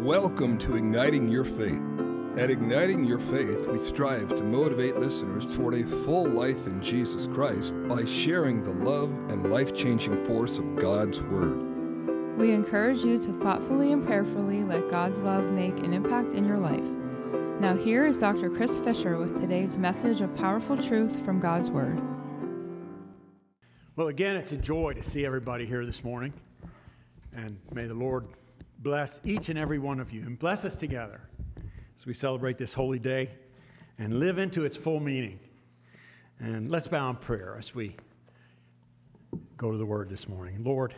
Welcome to Igniting Your Faith. At Igniting Your Faith, we strive to motivate listeners toward a full life in Jesus Christ by sharing the love and life changing force of God's Word. We encourage you to thoughtfully and prayerfully let God's love make an impact in your life. Now, here is Dr. Chris Fisher with today's message of powerful truth from God's Word. Well, again, it's a joy to see everybody here this morning. And may the Lord bless each and every one of you and bless us together as we celebrate this holy day and live into its full meaning. And let's bow in prayer as we go to the Word this morning. Lord,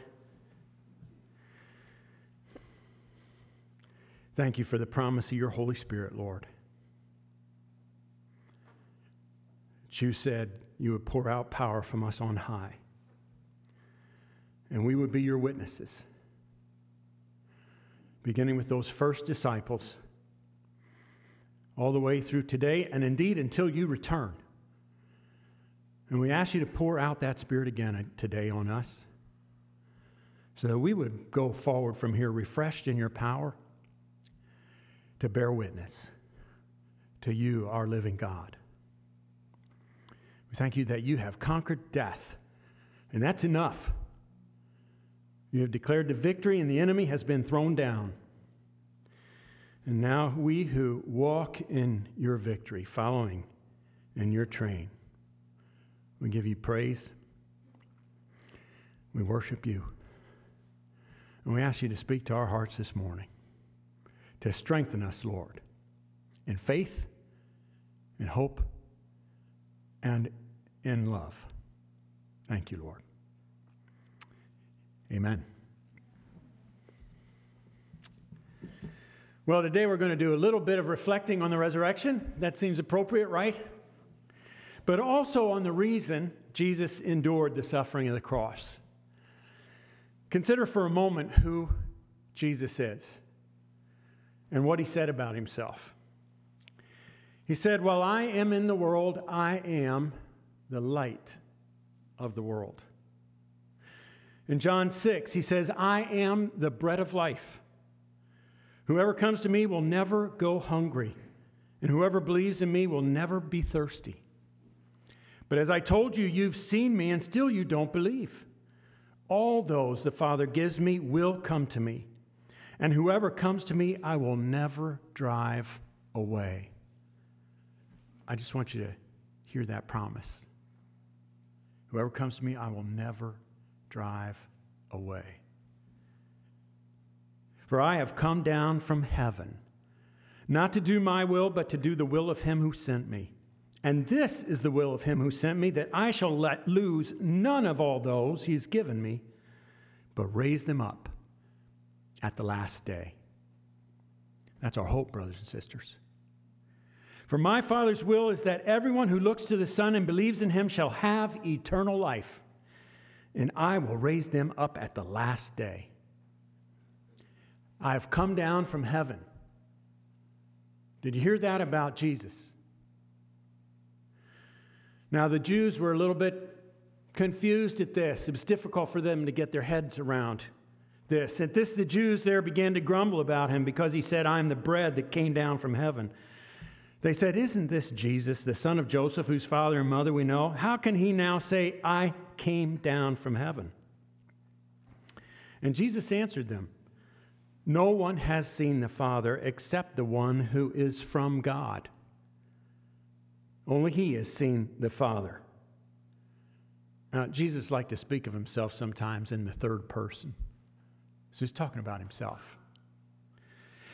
thank you for the promise of your Holy Spirit, Lord. That you said you would pour out power from us on high, and we would be your witnesses beginning with those first disciples, all the way through today, and indeed until you return. And we ask you to pour out that Spirit again today on us so that we would go forward from here refreshed in your power to bear witness to you, our living God. We thank you that you have conquered death, and that's enough. You have declared the victory, and the enemy has been thrown down. And now we who walk in your victory, following in your train, we give you praise. We worship you. And we ask you to speak to our hearts this morning, to strengthen us, Lord, in faith, in hope, and in love. Thank you, Lord. Amen. Well, today we're going to do a little bit of reflecting on the resurrection. That seems appropriate, right? But also on the reason Jesus endured the suffering of the cross. Consider for a moment who Jesus is and what he said about himself. He said, While I am in the world, I am the light of the world. In John 6, he says, I am the bread of life. Whoever comes to me will never go hungry, and whoever believes in me will never be thirsty. But as I told you, you've seen me, and still you don't believe. All those the Father gives me will come to me, and whoever comes to me, I will never drive away. I just want you to hear that promise. Whoever comes to me, I will never drive away. For I have come down from heaven, not to do my will, but to do the will of him who sent me. And this is the will of him who sent me, that I shall let lose none of all those he's given me, but raise them up at the last day. That's our hope, brothers and sisters. For my Father's will is that everyone who looks to the Son and believes in him shall have eternal life and I will raise them up at the last day. I have come down from heaven. Did you hear that about Jesus? Now, the Jews were a little bit confused at this. It was difficult for them to get their heads around this. At this, the Jews there began to grumble about him because he said, I am the bread that came down from heaven. They said, Isn't this Jesus, the son of Joseph, whose father and mother we know? How can he now say, I came down from heaven? And Jesus answered them, No one has seen the Father except the one who is from God. Only he has seen the Father. Now, Jesus liked to speak of himself sometimes in the third person. So he's talking about himself.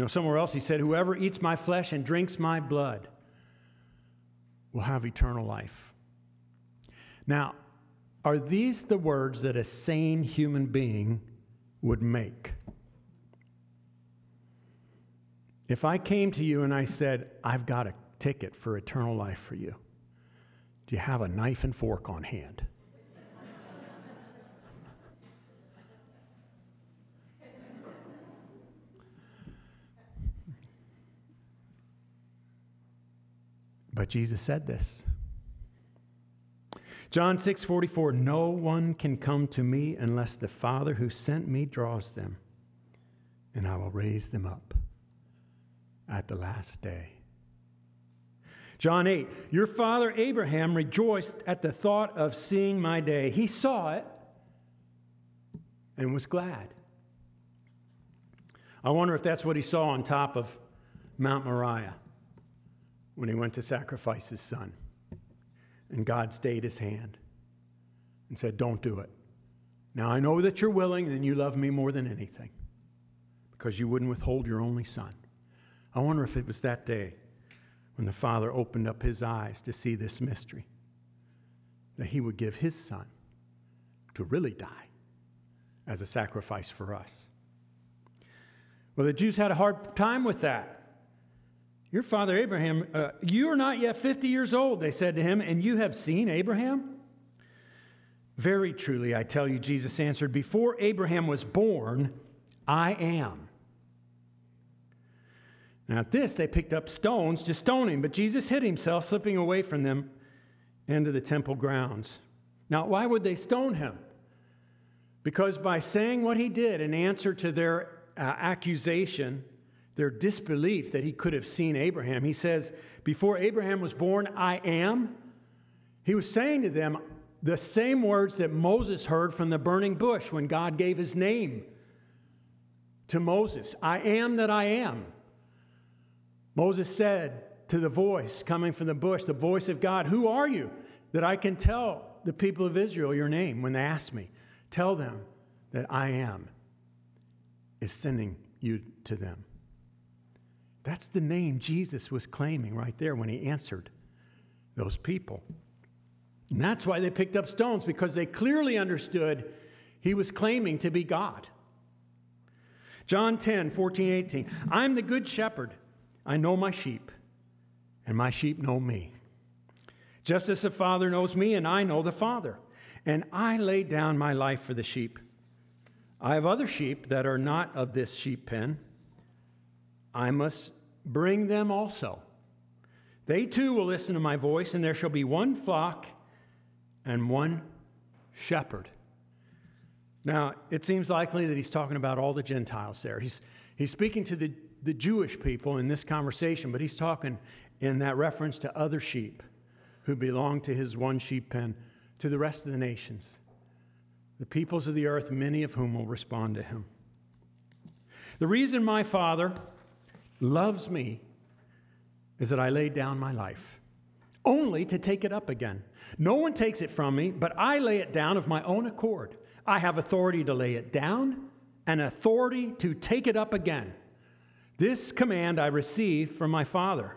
You know, somewhere else he said, Whoever eats my flesh and drinks my blood will have eternal life. Now, are these the words that a sane human being would make? If I came to you and I said, I've got a ticket for eternal life for you, do you have a knife and fork on hand? But Jesus said this. John 6 44, no one can come to me unless the Father who sent me draws them, and I will raise them up at the last day. John 8, your father Abraham rejoiced at the thought of seeing my day. He saw it and was glad. I wonder if that's what he saw on top of Mount Moriah when he went to sacrifice his son. And God stayed his hand and said, Don't do it. Now I know that you're willing and you love me more than anything because you wouldn't withhold your only son. I wonder if it was that day when the Father opened up his eyes to see this mystery that he would give his son to really die as a sacrifice for us. Well, the Jews had a hard time with that. Your father Abraham, uh, you are not yet 50 years old, they said to him, and you have seen Abraham? Very truly, I tell you, Jesus answered, Before Abraham was born, I am. Now, at this, they picked up stones to stone him, but Jesus hid himself, slipping away from them into the temple grounds. Now, why would they stone him? Because by saying what he did in answer to their uh, accusation, their disbelief that he could have seen Abraham. He says, Before Abraham was born, I am. He was saying to them the same words that Moses heard from the burning bush when God gave his name to Moses I am that I am. Moses said to the voice coming from the bush, the voice of God, Who are you that I can tell the people of Israel your name when they ask me? Tell them that I am is sending you to them. That's the name Jesus was claiming right there when he answered those people. And that's why they picked up stones, because they clearly understood he was claiming to be God. John 10, 14, 18. I'm the good shepherd. I know my sheep, and my sheep know me. Just as the Father knows me, and I know the Father. And I lay down my life for the sheep. I have other sheep that are not of this sheep pen. I must bring them also. They too will listen to my voice, and there shall be one flock and one shepherd. Now, it seems likely that he's talking about all the Gentiles there. He's, he's speaking to the, the Jewish people in this conversation, but he's talking in that reference to other sheep who belong to his one sheep pen, to the rest of the nations, the peoples of the earth, many of whom will respond to him. The reason my Father loves me is that I lay down my life, only to take it up again. No one takes it from me, but I lay it down of my own accord. I have authority to lay it down and authority to take it up again. This command I receive from my Father.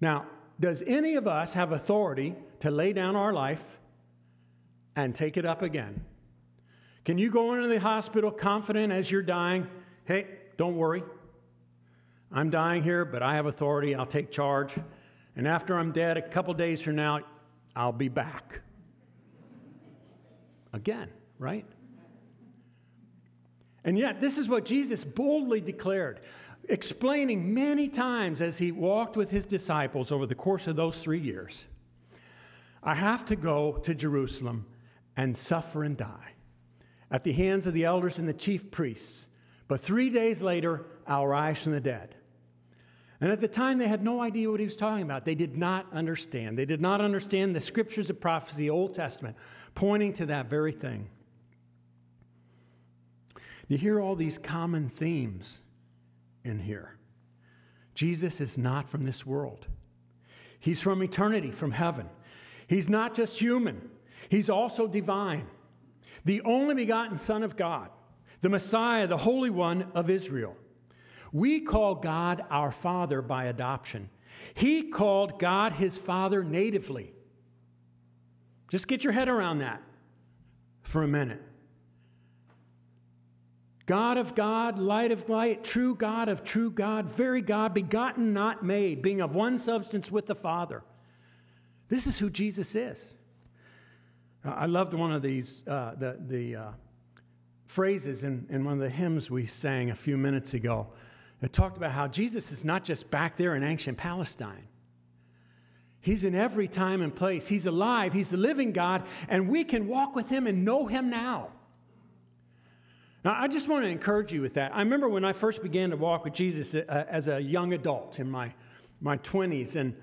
Now, does any of us have authority to lay down our life and take it up again? Can you go into the hospital confident as you're dying? Hey, don't worry. I'm dying here, but I have authority. I'll take charge. And after I'm dead, a couple days from now, I'll be back. Again, right? And yet, this is what Jesus boldly declared, explaining many times as he walked with his disciples over the course of those three years I have to go to Jerusalem and suffer and die at the hands of the elders and the chief priests but three days later, I'll rise from the dead. And at the time, they had no idea what he was talking about. They did not understand. They did not understand the scriptures of prophecy, Old Testament, pointing to that very thing. You hear all these common themes in here. Jesus is not from this world, he's from eternity, from heaven. He's not just human, he's also divine, the only begotten Son of God the Messiah, the Holy One of Israel. We call God our Father by adoption. He called God his Father natively. Just get your head around that for a minute. God of God, light of light, true God of true God, very God, begotten, not made, being of one substance with the Father. This is who Jesus is. I loved one of these, uh, the, the uh, phrases in, in one of the hymns we sang a few minutes ago. It talked about how Jesus is not just back there in ancient Palestine. He's in every time and place. He's alive. He's the living God, and we can walk with him and know him now. Now, I just want to encourage you with that. I remember when I first began to walk with Jesus uh, as a young adult in my, my 20s, and,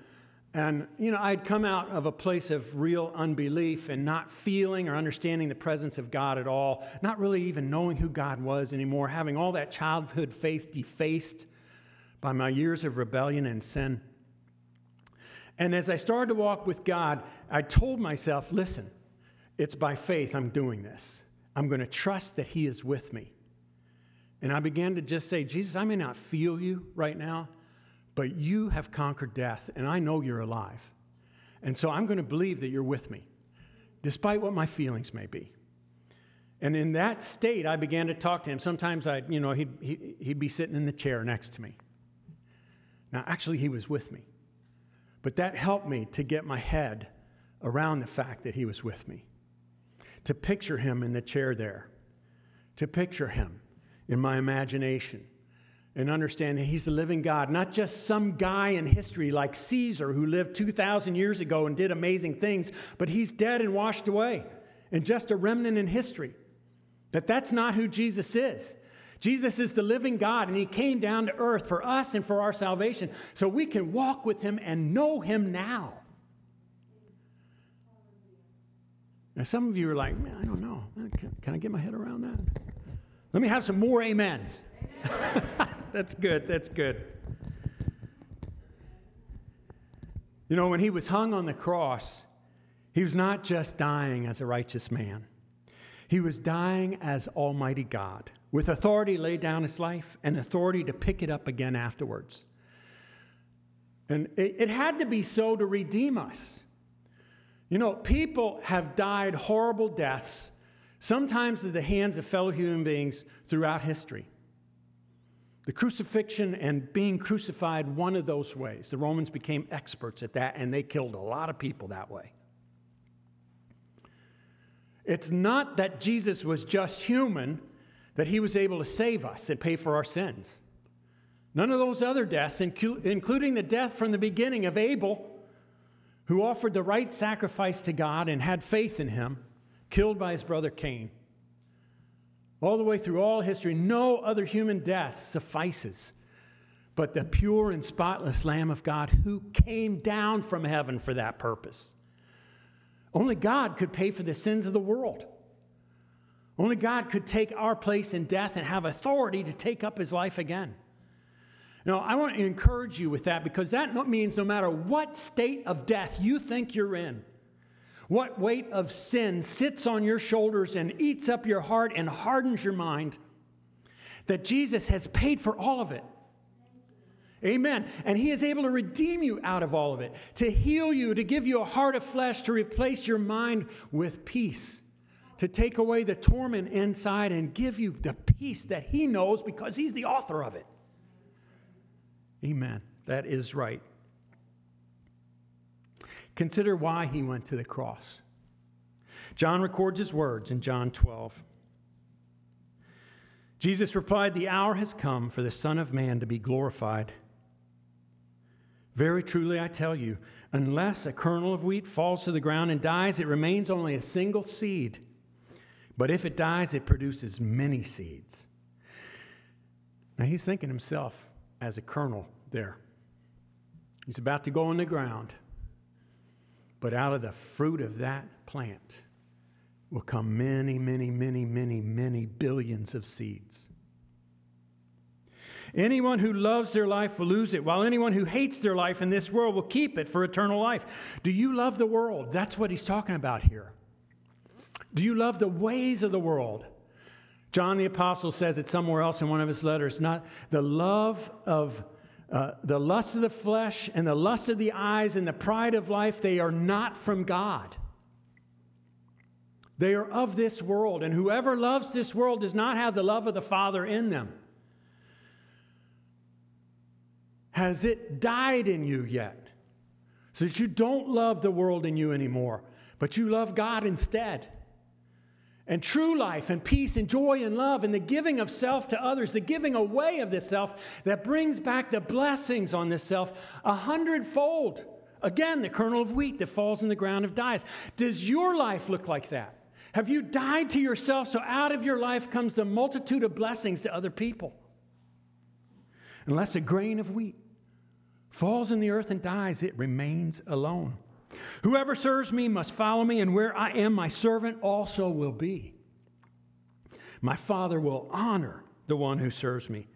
and, you know, I'd come out of a place of real unbelief and not feeling or understanding the presence of God at all, not really even knowing who God was anymore, having all that childhood faith defaced by my years of rebellion and sin. And as I started to walk with God, I told myself, listen, it's by faith I'm doing this. I'm going to trust that He is with me. And I began to just say, Jesus, I may not feel you right now, but you have conquered death, and I know you're alive. And so I'm going to believe that you're with me, despite what my feelings may be. And in that state, I began to talk to him. Sometimes I, you know, he'd, he'd be sitting in the chair next to me. Now, actually, he was with me. But that helped me to get my head around the fact that he was with me to picture him in the chair there, to picture him in my imagination and understand he's the living God, not just some guy in history like Caesar who lived 2,000 years ago and did amazing things, but he's dead and washed away and just a remnant in history. That that's not who Jesus is. Jesus is the living God, and He came down to earth for us and for our salvation so we can walk with Him and know Him now. Now, some of you are like, man, I don't know. Can, can I get my head around that? Let me have some more amens. that's good. That's good. You know, when he was hung on the cross, he was not just dying as a righteous man, he was dying as Almighty God, with authority to lay down his life and authority to pick it up again afterwards. And it, it had to be so to redeem us. You know, people have died horrible deaths, sometimes at the hands of fellow human beings throughout history. The crucifixion and being crucified, one of those ways. The Romans became experts at that, and they killed a lot of people that way. It's not that Jesus was just human, that he was able to save us and pay for our sins. None of those other deaths, including the death from the beginning of Abel, who offered the right sacrifice to God and had faith in him, killed by his brother Cain. All the way through all history, no other human death suffices but the pure and spotless Lamb of God who came down from heaven for that purpose. Only God could pay for the sins of the world. Only God could take our place in death and have authority to take up his life again. Now, I want to encourage you with that because that means no matter what state of death you think you're in, what weight of sin sits on your shoulders and eats up your heart and hardens your mind, that Jesus has paid for all of it. Amen. And he is able to redeem you out of all of it, to heal you, to give you a heart of flesh, to replace your mind with peace, to take away the torment inside and give you the peace that he knows because he's the author of it. Amen. That is right. Consider why he went to the cross. John records his words in John 12. Jesus replied, The hour has come for the Son of Man to be glorified. Very truly, I tell you, unless a kernel of wheat falls to the ground and dies, it remains only a single seed. But if it dies, it produces many seeds. Now he's thinking himself, as a kernel there. He's about to go in the ground. But out of the fruit of that plant will come many, many, many, many, many billions of seeds. Anyone who loves their life will lose it, while anyone who hates their life in this world will keep it for eternal life. Do you love the world? That's what he's talking about here. Do you love the ways of the world? John the Apostle says it somewhere else in one of his letters not the love of uh, the lust of the flesh and the lust of the eyes and the pride of life, they are not from God. They are of this world, and whoever loves this world does not have the love of the Father in them. Has it died in you yet? So that you don't love the world in you anymore, but you love God instead. And true life and peace and joy and love and the giving of self to others, the giving away of this self that brings back the blessings on this self a hundredfold. Again, the kernel of wheat that falls in the ground and dies. Does your life look like that? Have you died to yourself so out of your life comes the multitude of blessings to other people? Unless a grain of wheat falls in the earth and dies, it remains alone. Whoever serves me must follow me, and where I am, my servant also will be. My Father will honor the one who serves me.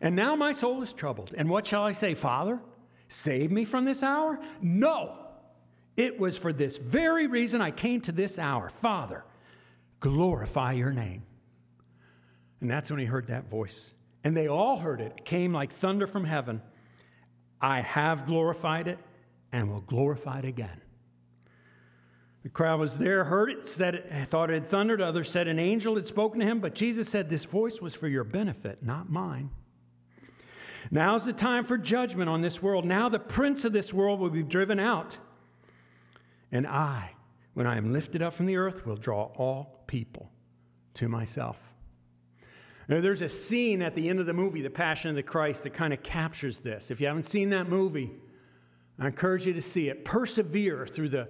And now my soul is troubled. And what shall I say, Father? Save me from this hour? No. It was for this very reason I came to this hour. Father, glorify your name. And that's when he heard that voice. And they all heard it. It came like thunder from heaven. I have glorified it and will glorify it again. The crowd was there, heard it, said it, thought it had thundered. Others said an angel had spoken to him, but Jesus said, This voice was for your benefit, not mine. Now's the time for judgment on this world. Now the prince of this world will be driven out. And I, when I am lifted up from the earth, will draw all people to myself. Now, there's a scene at the end of the movie, The Passion of the Christ, that kind of captures this. If you haven't seen that movie, I encourage you to see it. Persevere through the,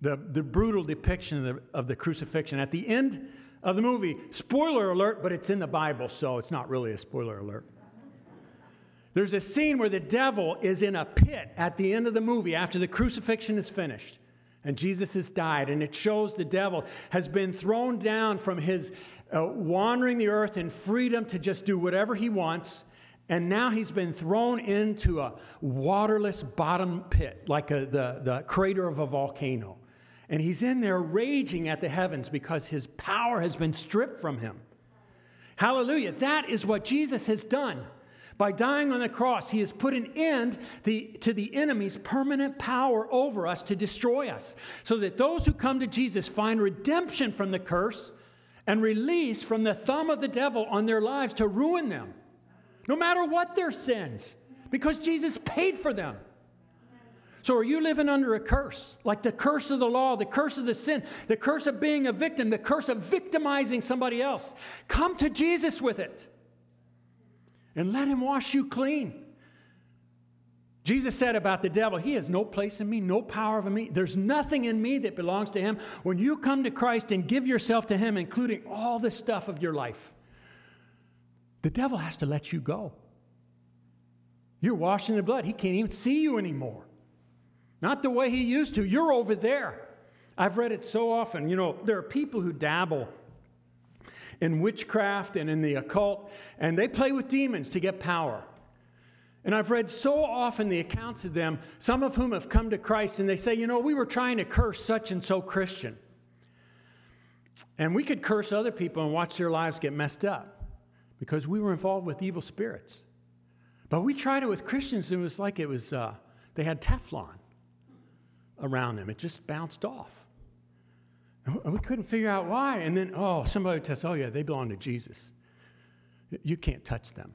the, the brutal depiction of the, of the crucifixion. At the end of the movie, spoiler alert, but it's in the Bible, so it's not really a spoiler alert. There's a scene where the devil is in a pit at the end of the movie after the crucifixion is finished and Jesus has died. And it shows the devil has been thrown down from his uh, wandering the earth in freedom to just do whatever he wants. And now he's been thrown into a waterless bottom pit, like a, the, the crater of a volcano. And he's in there raging at the heavens because his power has been stripped from him. Hallelujah. That is what Jesus has done. By dying on the cross, he has put an end the, to the enemy's permanent power over us to destroy us, so that those who come to Jesus find redemption from the curse and release from the thumb of the devil on their lives to ruin them, no matter what their sins, because Jesus paid for them. So, are you living under a curse? Like the curse of the law, the curse of the sin, the curse of being a victim, the curse of victimizing somebody else? Come to Jesus with it and let him wash you clean. Jesus said about the devil, He has no place in me, no power over me. There's nothing in me that belongs to Him. When you come to Christ and give yourself to Him, including all the stuff of your life, the devil has to let you go. You're washed in the blood. He can't even see you anymore. Not the way he used to. You're over there. I've read it so often. You know, there are people who dabble in witchcraft and in the occult, and they play with demons to get power. And I've read so often the accounts of them, some of whom have come to Christ, and they say, you know, we were trying to curse such and so Christian. And we could curse other people and watch their lives get messed up because we were involved with evil spirits. But we tried it with Christians, and it was like it was, uh, they had Teflon around them. It just bounced off. And we couldn't figure out why. And then, oh, somebody tells, oh, yeah, they belong to Jesus. You can't touch them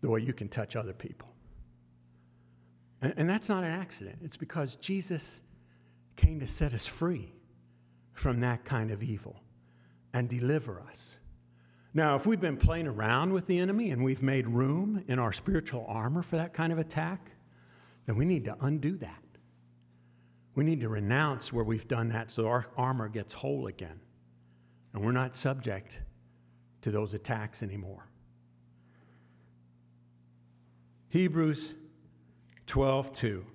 the way you can touch other people. And, and that's not an accident. It's because Jesus came to set us free from that kind of evil and deliver us. Now, if we've been playing around with the enemy and we've made room in our spiritual armor for that kind of attack, then we need to undo that. We need to renounce where we've done that so our armor gets whole again. And we're not subject to those attacks anymore. Hebrews 12, 2.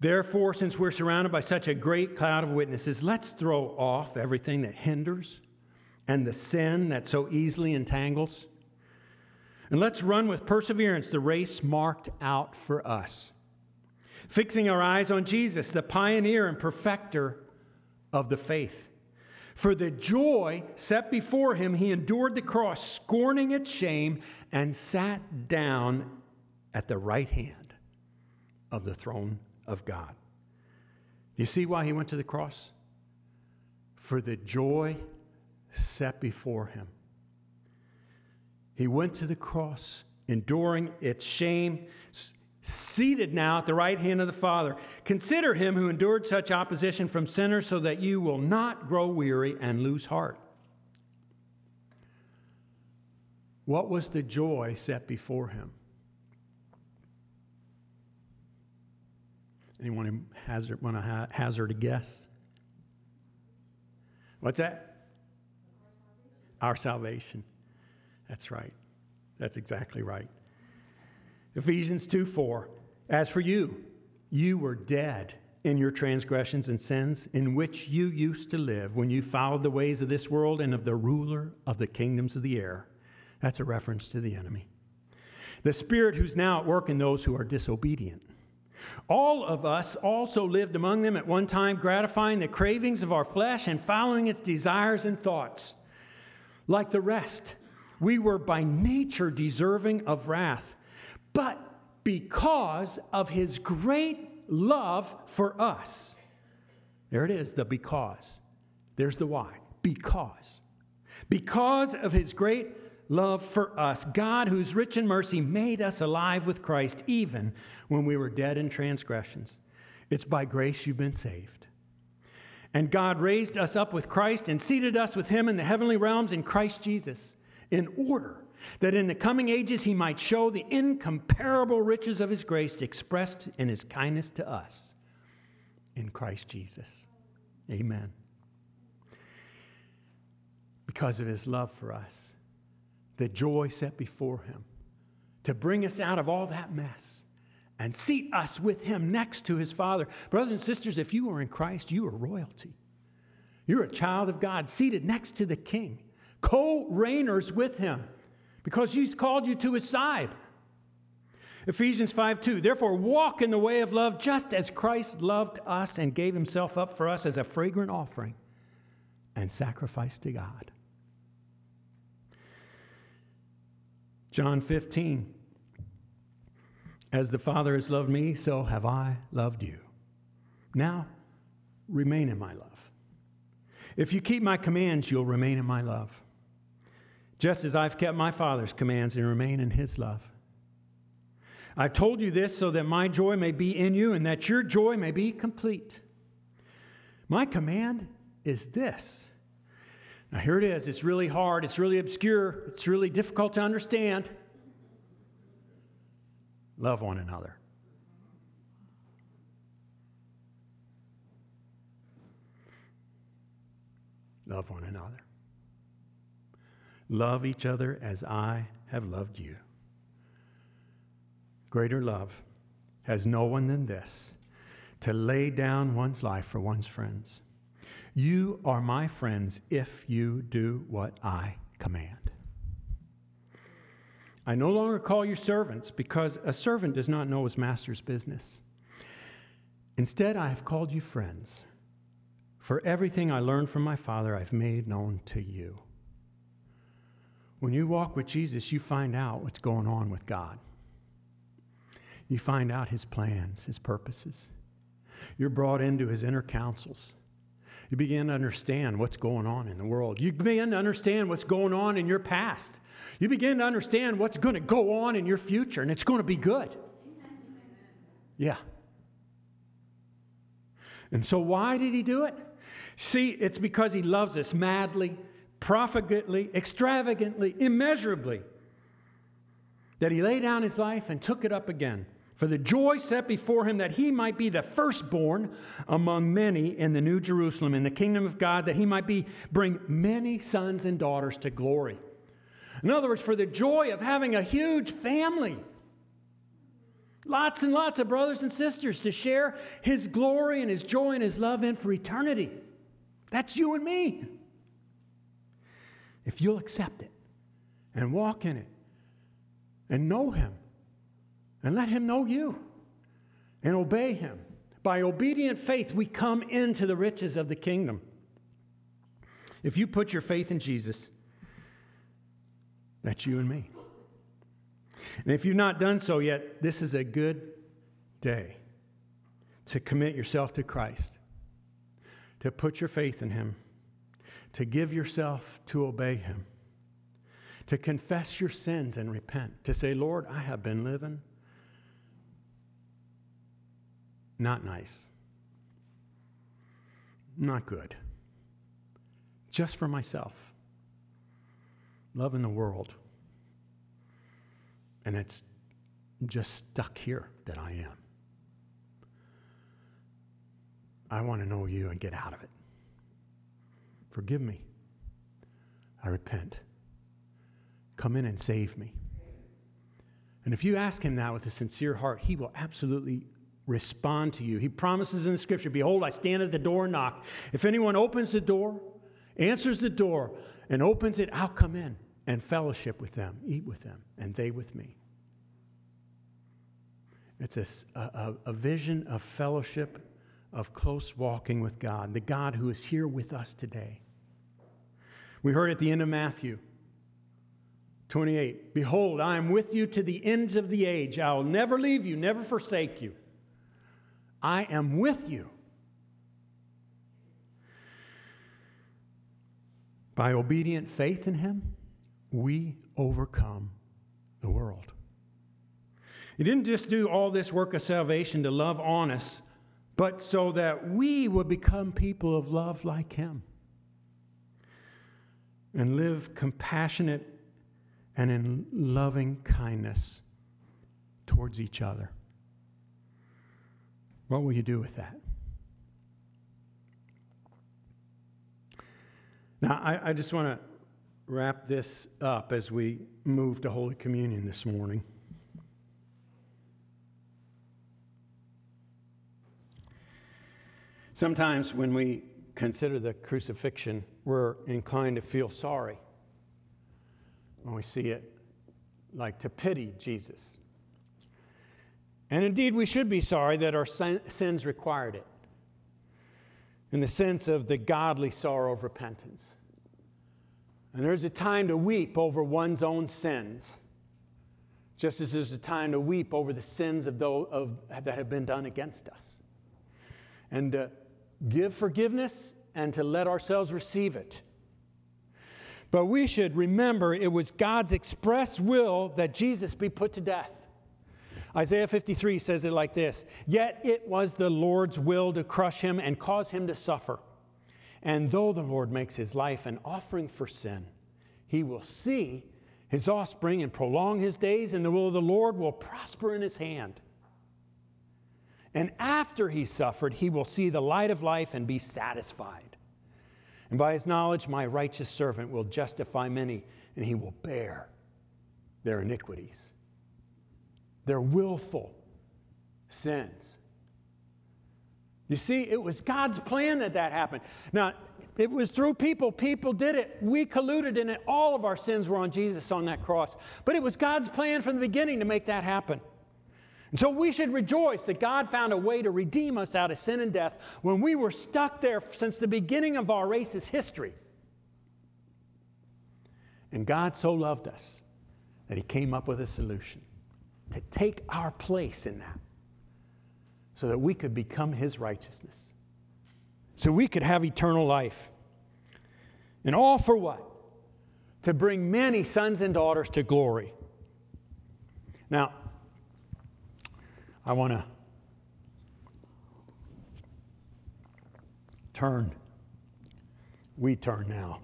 Therefore, since we're surrounded by such a great cloud of witnesses, let's throw off everything that hinders and the sin that so easily entangles. And let's run with perseverance the race marked out for us fixing our eyes on Jesus, the pioneer and perfecter of the faith. For the joy set before him, he endured the cross, scorning its shame, and sat down at the right hand of the throne of God. You see why he went to the cross? for the joy set before him. He went to the cross, enduring its shame, seated now at the right hand of the Father. Consider him who endured such opposition from sinners so that you will not grow weary and lose heart. What was the joy set before him? Anyone hazard, want to hazard a guess? What's that? Our salvation. That's right. That's exactly right. Ephesians 2 4. As for you, you were dead in your transgressions and sins, in which you used to live when you followed the ways of this world and of the ruler of the kingdoms of the air. That's a reference to the enemy. The spirit who's now at work in those who are disobedient. All of us also lived among them at one time, gratifying the cravings of our flesh and following its desires and thoughts. Like the rest, we were by nature deserving of wrath. But because of his great love for us, there it is, the because. There's the why. Because. Because of his great love for us, God, who's rich in mercy, made us alive with Christ even when we were dead in transgressions. It's by grace you've been saved. And God raised us up with Christ and seated us with him in the heavenly realms in Christ Jesus, in order that in the coming ages he might show the incomparable riches of his grace expressed in his kindness to us in Christ Jesus. Amen. Because of his love for us, the joy set before him to bring us out of all that mess and seat us with him next to his Father. Brothers and sisters, if you are in Christ, you are royalty. You're a child of God, seated next to the King, co reigners with him, because he's called you to his side. Ephesians 5 2. Therefore, walk in the way of love, just as Christ loved us and gave himself up for us as a fragrant offering and sacrifice to God. John 15. As the Father has loved me, so have I loved you. Now, remain in my love. If you keep my commands, you'll remain in my love, just as I've kept my Father's commands and remain in his love. I've told you this so that my joy may be in you and that your joy may be complete. My command is this. Now, here it is. It's really hard, it's really obscure, it's really difficult to understand. Love one another. Love one another. Love each other as I have loved you. Greater love has no one than this to lay down one's life for one's friends. You are my friends if you do what I command. I no longer call you servants because a servant does not know his master's business. Instead, I have called you friends. For everything I learned from my Father, I've made known to you. When you walk with Jesus, you find out what's going on with God. You find out his plans, his purposes. You're brought into his inner counsels. You begin to understand what's going on in the world. You begin to understand what's going on in your past. You begin to understand what's going to go on in your future, and it's going to be good. Yeah. And so, why did he do it? See, it's because he loves us madly, profligately, extravagantly, immeasurably, that he laid down his life and took it up again for the joy set before him that he might be the firstborn among many in the new Jerusalem, in the kingdom of God, that he might be bring many sons and daughters to glory. In other words, for the joy of having a huge family. Lots and lots of brothers and sisters to share his glory and his joy and his love in for eternity. That's you and me. If you'll accept it and walk in it and know him and let Him know you and obey Him. By obedient faith, we come into the riches of the kingdom. If you put your faith in Jesus, that's you and me. And if you've not done so yet, this is a good day to commit yourself to Christ, to put your faith in Him, to give yourself to obey Him, to confess your sins and repent, to say, Lord, I have been living not nice, not good, just for myself, loving the world. And it's just stuck here that I am. I want to know you and get out of it. Forgive me. I repent. Come in and save me. And if you ask him that with a sincere heart, he will absolutely respond to you. He promises in the scripture Behold, I stand at the door and knock. If anyone opens the door, answers the door, and opens it, I'll come in and fellowship with them, eat with them, and they with me. It's a, a, a vision of fellowship, of close walking with God, the God who is here with us today. We heard at the end of Matthew 28 Behold, I am with you to the ends of the age. I will never leave you, never forsake you. I am with you. By obedient faith in Him, we overcome the world. He didn't just do all this work of salvation to love on us, but so that we would become people of love like Him and live compassionate and in loving kindness towards each other. What will you do with that? Now, I, I just want to wrap this up as we move to Holy Communion this morning. Sometimes when we consider the crucifixion, we're inclined to feel sorry when we see it, like to pity Jesus. And indeed, we should be sorry that our sins required it, in the sense of the godly sorrow of repentance. And there's a time to weep over one's own sins, just as there's a time to weep over the sins of those of, that have been done against us. And to give forgiveness and to let ourselves receive it. But we should remember it was God's express will that Jesus be put to death. Isaiah 53 says it like this Yet it was the Lord's will to crush him and cause him to suffer. And though the Lord makes his life an offering for sin, he will see his offspring and prolong his days, and the will of the Lord will prosper in his hand. And after he suffered, he will see the light of life and be satisfied. And by his knowledge, my righteous servant will justify many, and he will bear their iniquities their willful sins. You see, it was God's plan that that happened. Now, it was through people. People did it. We colluded in it. All of our sins were on Jesus on that cross. But it was God's plan from the beginning to make that happen. And so we should rejoice that God found a way to redeem us out of sin and death when we were stuck there since the beginning of our race's history. And God so loved us that He came up with a solution to take our place in that so that we could become his righteousness, so we could have eternal life. And all for what? To bring many sons and daughters to glory. Now, I want to turn, we turn now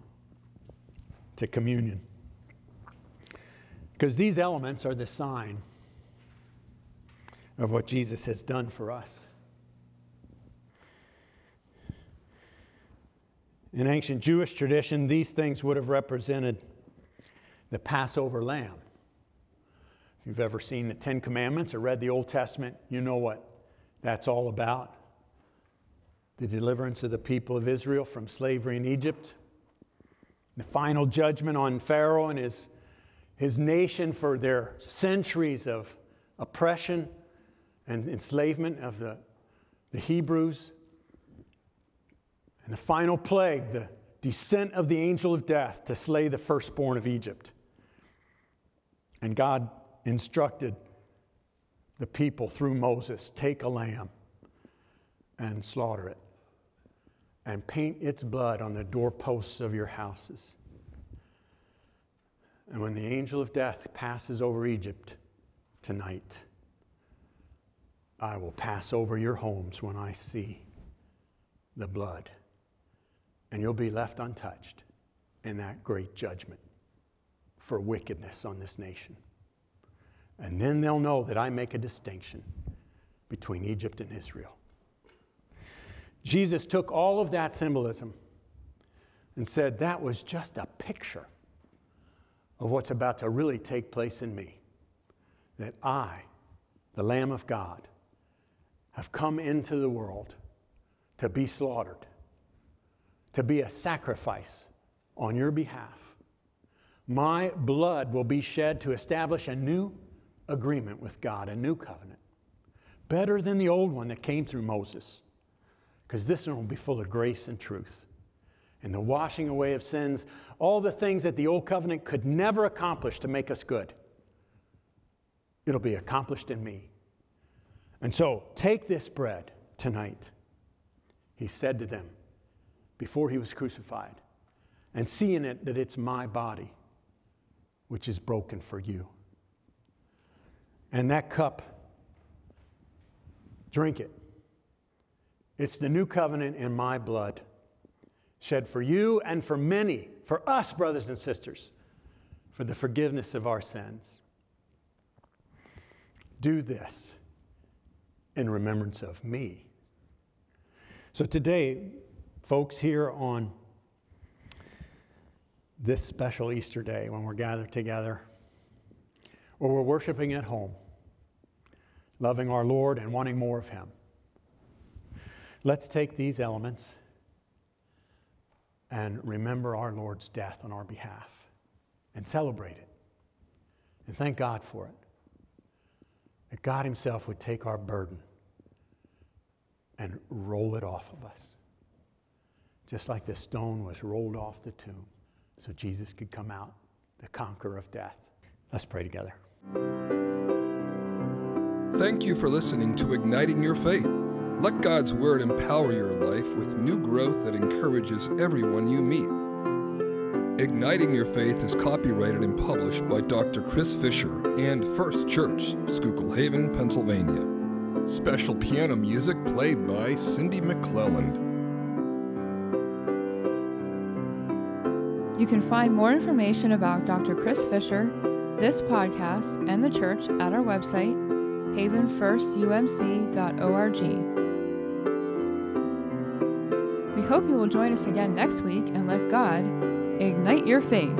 to communion. Because these elements are the sign of what Jesus has done for us. In ancient Jewish tradition, these things would have represented the Passover lamb. If you've ever seen the Ten Commandments or read the Old Testament, you know what that's all about. The deliverance of the people of Israel from slavery in Egypt, the final judgment on Pharaoh and his, his nation for their centuries of oppression and enslavement of the, the Hebrews. And the final plague, the descent of the angel of death to slay the firstborn of Egypt. And God instructed the people through Moses take a lamb and slaughter it. and paint its blood on the doorposts of your houses. And when the angel of death passes over Egypt tonight, I will pass over your homes when I see the blood, and you'll be left untouched in that great judgment for wickedness on this nation. And then they'll know that I make a distinction between Egypt and Israel. Jesus took all of that symbolism and said that was just a picture of what's about to really take place in me. That I, the Lamb of God, have come into the world to be slaughtered, to be a sacrifice on your behalf. My blood will be shed to establish a new agreement with God, a new covenant, better than the old one that came through Moses because this one will be full of grace and truth. And the washing away of sins, all the things that the old covenant could never accomplish to make us good, it'll be accomplished in me. And so take this bread tonight, he said to them before he was crucified, and see in it that it's my body, which is broken for you. And that cup, drink it it's the new covenant in my blood, shed for you and for many, for us, brothers and sisters, for the forgiveness of our sins. Do this in remembrance of me. So today, folks, here on this special Easter day when we're gathered together, or we're worshiping at home, loving our Lord and wanting more of Him. Let's take these elements and remember our Lord's death on our behalf and celebrate it and thank God for it. That God Himself would take our burden and roll it off of us, just like the stone was rolled off the tomb so Jesus could come out, the conqueror of death. Let's pray together. Thank you for listening to Igniting Your Faith. Let God's Word empower your life with new growth that encourages everyone you meet. Igniting Your Faith is copyrighted and published by Dr. Chris Fisher and First Church, Schuylkill Haven, Pennsylvania. Special piano music played by Cindy McClelland. You can find more information about Dr. Chris Fisher, this podcast, and the church at our website, havenfirstumc.org. We hope you will join us again next week and let God ignite your faith.